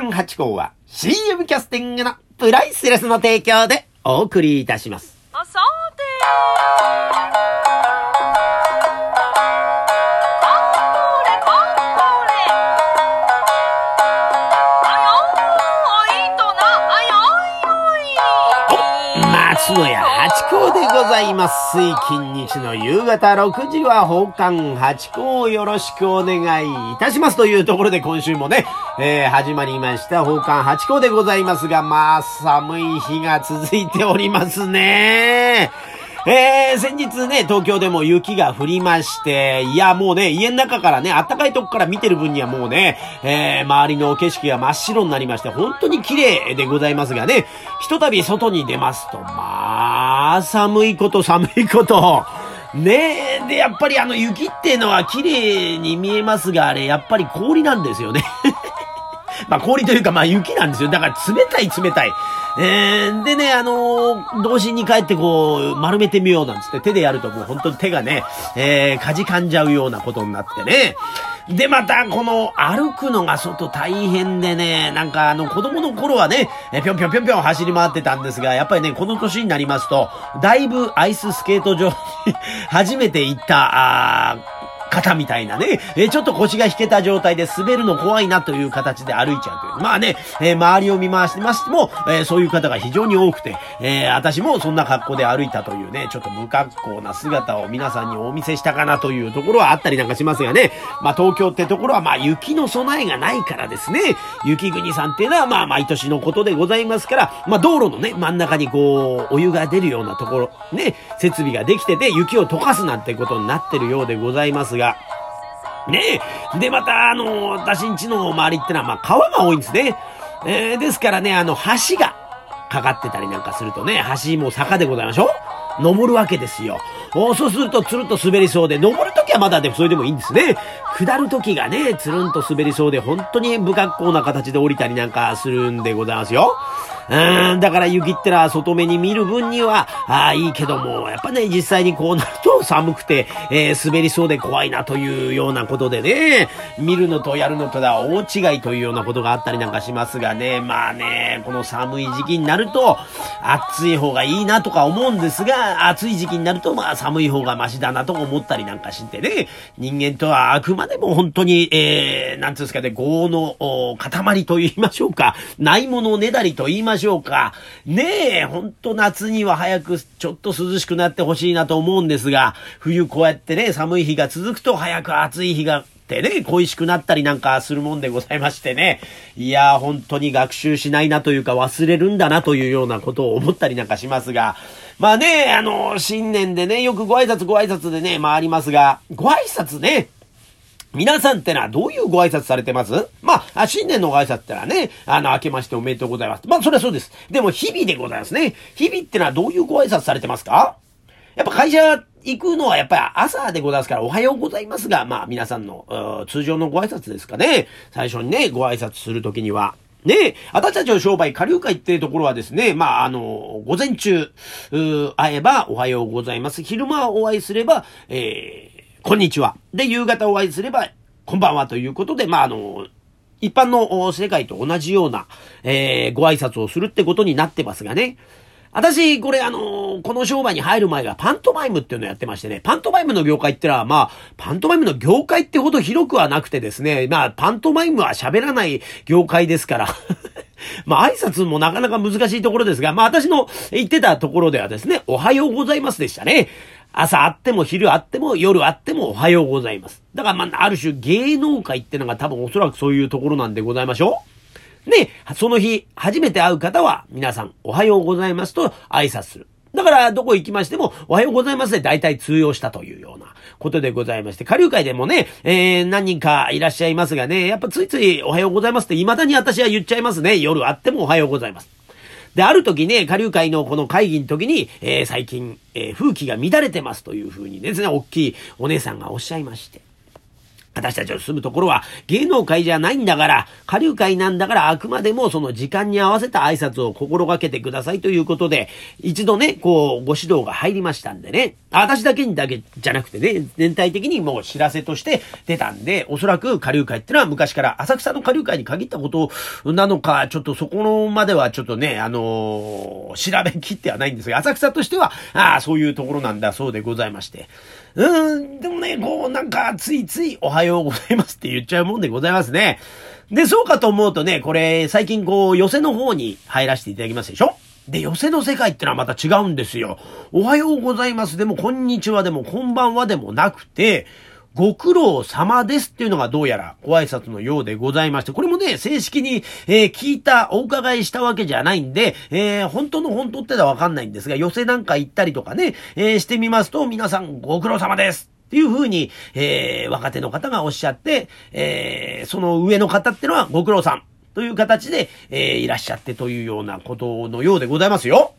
刊八甲は CM キャスティングのプライスレスの提供でお送りいたします。あさてこれこれあよーいとなあよいよい松野屋八甲でございます。水金日の夕方6時は奉還八甲をよろしくお願いいたしますというところで今週もね、えー、始まりました奉還八甲でございますが、まあ寒い日が続いておりますね。えー、先日ね、東京でも雪が降りまして、いや、もうね、家の中からね、暖かいとこから見てる分にはもうね、えー、周りの景色が真っ白になりまして、本当に綺麗でございますがね、ひとたび外に出ますと、まあ、寒いこと寒いこと。ねえ、で、やっぱりあの雪っていうのは綺麗に見えますが、あれ、やっぱり氷なんですよね。まあ氷というかまあ雪なんですよ。だから冷たい冷たい。えー、でね、あのー童心に帰ってこう、丸めてみようなんつって手でやるともう本当に手がね、えー、かじかんじゃうようなことになってね。で、また、この、歩くのが外大変でね、なんかあの、子供の頃はね、ぴょんぴょんぴょんぴょん走り回ってたんですが、やっぱりね、この年になりますと、だいぶアイススケート場に 初めて行った、あー方みたいなね、えちょっと腰が引けた状態で滑るの怖いなという形で歩いちゃうという。まあね、え周りを見回してましても、えそういう方が非常に多くて、え私もそんな格好で歩いたというね、ちょっと無格好な姿を皆さんにお見せしたかなというところはあったりなんかしますがね、まあ東京ってところはまあ雪の備えがないからですね、雪国さんっていうのはまあ毎年のことでございますから、まあ道路のね、真ん中にこう、お湯が出るようなところ、ね、設備ができてて雪を溶かすなんてことになってるようでございますが、がねえ。で、また、あの、私んちの周りってのは、まあ、川が多いんですね。えーですからね、あの、橋がかかってたりなんかするとね、橋も坂でございましょ登るわけですよ。おそうすると、つるっと滑りそうで、登るときはまだでもそれでもいいんですね。下るときがね、つるんと滑りそうで、本当に不格好な形で降りたりなんかするんでございますよ。うーん、だから雪ってのは外目に見る分には、ああ、いいけども、やっぱね、実際にこうなると 寒くて、えー滑りそうで怖いなというようなことでね、見るのとやるのとでは大違いというようなことがあったりなんかしますがね、まあね、この寒い時期になると、暑い方がいいなとか思うんですが、暑い時期になると、まあ寒い方がマシだなと思ったりなんかしてね、人間とはあくまでも本当に、えー、なんつうんですかね、業の塊と言いましょうか、ないものねだりと言いましょうしょうか、ねえ、本当夏には早くちょっと涼しくなってほしいなと思うんですが、冬こうやってね、寒い日が続くと早く暑い日がってね、恋しくなったりなんかするもんでございましてね。いやー、本当に学習しないなというか忘れるんだなというようなことを思ったりなんかしますが。まあね、あの、新年でね、よくご挨拶ご挨拶でね、回りますが、ご挨拶ね、皆さんってのはどういうご挨拶されてます？まあ、新年のご挨拶ってのはね、あの、明けましておめでとうございます。まあ、それはそうです。でも、日々でございますね。日々ってのはどういうご挨拶されてますか？やっぱ会社行くのはやっぱり朝でございますから、おはようございますが、まあ皆さんの通常のご挨拶ですかね。最初にね、ご挨拶するときには。ね、私たちの商売、下流会っていうところはですね、まあ、あの、午前中、会えばおはようございます。昼間お会いすれば、えー、こんにちは。で、夕方お会いすれば、こんばんはということで、まあ、あの、一般の世界と同じような、えー、ご挨拶をするってことになってますがね。私、これあのーこの商売に入る前がパントマイムっていうのをやってましてね、パントマイムの業界ってのは、まあ、パントマイムの業界ってほど広くはなくてですね、まあ、パントマイムは喋らない業界ですから、まあ、挨拶もなかなか難しいところですが、まあ、私の言ってたところではですね、おはようございますでしたね。朝会っても昼会っても夜会ってもおはようございます。だからまあ、ある種芸能界ってのが多分おそらくそういうところなんでございましょうで、その日、初めて会う方は、皆さん、おはようございますと挨拶する。だから、どこ行きましても、おはようございますで大体通用したというようなことでございまして、下流会でもね、えー、何人かいらっしゃいますがね、やっぱついついおはようございますって未だに私は言っちゃいますね。夜会ってもおはようございます。で、ある時ね、下流会のこの会議の時に、えー、最近、えー風紀が乱れてますというふうにですね、大きいお姉さんがおっしゃいまして。私たちの住むところは芸能界じゃないんだから、下流会なんだからあくまでもその時間に合わせた挨拶を心がけてくださいということで、一度ね、こう、ご指導が入りましたんでね、私だけにだけじゃなくてね、全体的にもう知らせとして出たんで、おそらく下流会ってのは昔から浅草の下流会に限ったことなのか、ちょっとそこのまではちょっとね、あのー調べきってはないんですが、浅草としては、ああ、そういうところなんだそうでございまして。うん、でもね、こう、なんか、ついついおはようございますって言っちゃうもんでございますね。で、そうかと思うとね、これ、最近こう、寄せの方に入らせていただきますでしょ？で、寄せの世界ってのはまた違うんですよ。おはようございますでも、こんにちはでも、こんばんはでもなくて、ご苦労様ですっていうのがどうやらご挨拶のようでございまして、これもね、正式に、えー聞いた、お伺いしたわけじゃないんで、えー本当の本当ってのはわかんないんですが、寄せなんか行ったりとかね、えーしてみますと、皆さんご苦労様ですっていう風に、え若手の方がおっしゃって、えその上の方ってのはご苦労さんという形で、えいらっしゃってというようなことのようでございますよ。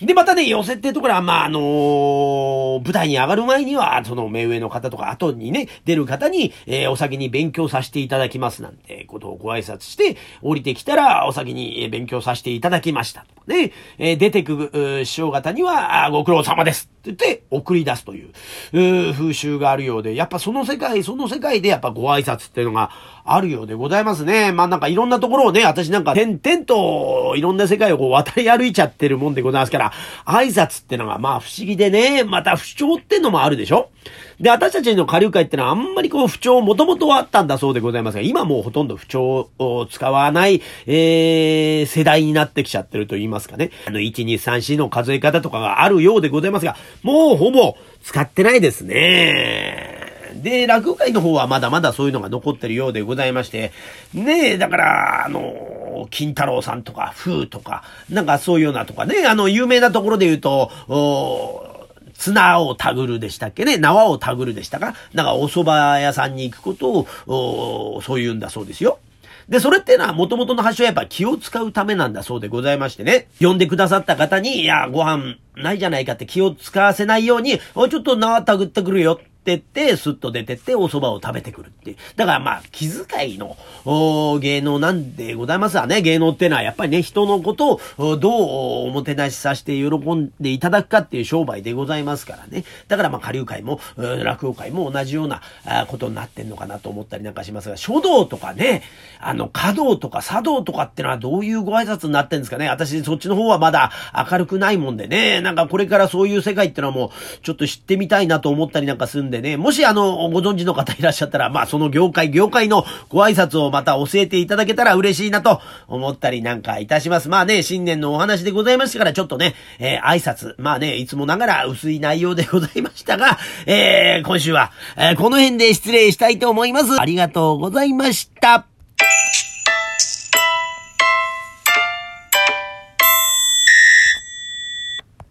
で、またね、寄せっていうところは、まあ、あのー舞台に上がる前には、その目上の方とか、後にね、出る方に、えーお先に勉強させていただきますなんてことをご挨拶して、降りてきたら、お先に勉強させていただきましたで、えー出てくる師匠方には、ご苦労様です。ってて、送り出すという、うー風習があるようで、やっぱその世界、その世界でやっぱご挨拶っていうのがあるようでございますね。まあなんかいろんなところをね、私なんか点々といろんな世界をこう渡り歩いちゃってるもんでございますから、挨拶ってのがまあ不思議でね、また不調ってのもあるでしょで、私たちの下流会ってのはあんまりこう不調もともとはあったんだそうでございますが、今もうほとんど不調を使わない、えー、世代になってきちゃってると言いますかね。あの、1、2、3、4の数え方とかがあるようでございますが、もうほぼ使ってないですね。で、落語会の方はまだまだそういうのが残ってるようでございまして、ねえ、だから、あの、金太郎さんとか、風とか、なんかそういうようなとかね、あの、有名なところで言うと、綱をたぐるでしたっけね？縄をたぐるでしたか？なんかお蕎麦屋さんに行くことを、そう言うんだそうですよ。で、それっていうのは元々の発祥はやっぱ気を使うためなんだそうでございましてね。呼んでくださった方に、いや、ご飯ないじゃないかって気を使わせないように、おいちょっと縄たぐってくるよ。ってって、スッと出てって、お蕎麦を食べてくるっていう。だからまあ、気遣いの、お芸能なんでございますわね。芸能ってのはやっぱりね、人のことをどうおもてなしさせて喜んでいただくかっていう商売でございますからね。だからまあ、下流会も、落語会も同じようなことになってんのかなと思ったりなんかしますが、書道とかね、あの、華道とか茶道とかってのはどういうご挨拶になってんですかね。私、そっちの方はまだ明るくないもんでね、なんかこれからそういう世界ってのはもう、ちょっと知ってみたいなと思ったりなんかするんででね、もしあの、ご存知の方いらっしゃったら、まあその業界、業界のご挨拶をまた教えていただけたら嬉しいなと思ったりなんかいたします。まあね、新年のお話でございましたから、ちょっとね、えー挨拶、まあね、いつもながら薄い内容でございましたが、えー今週は、えーこの辺で失礼したいと思います。ありがとうございました。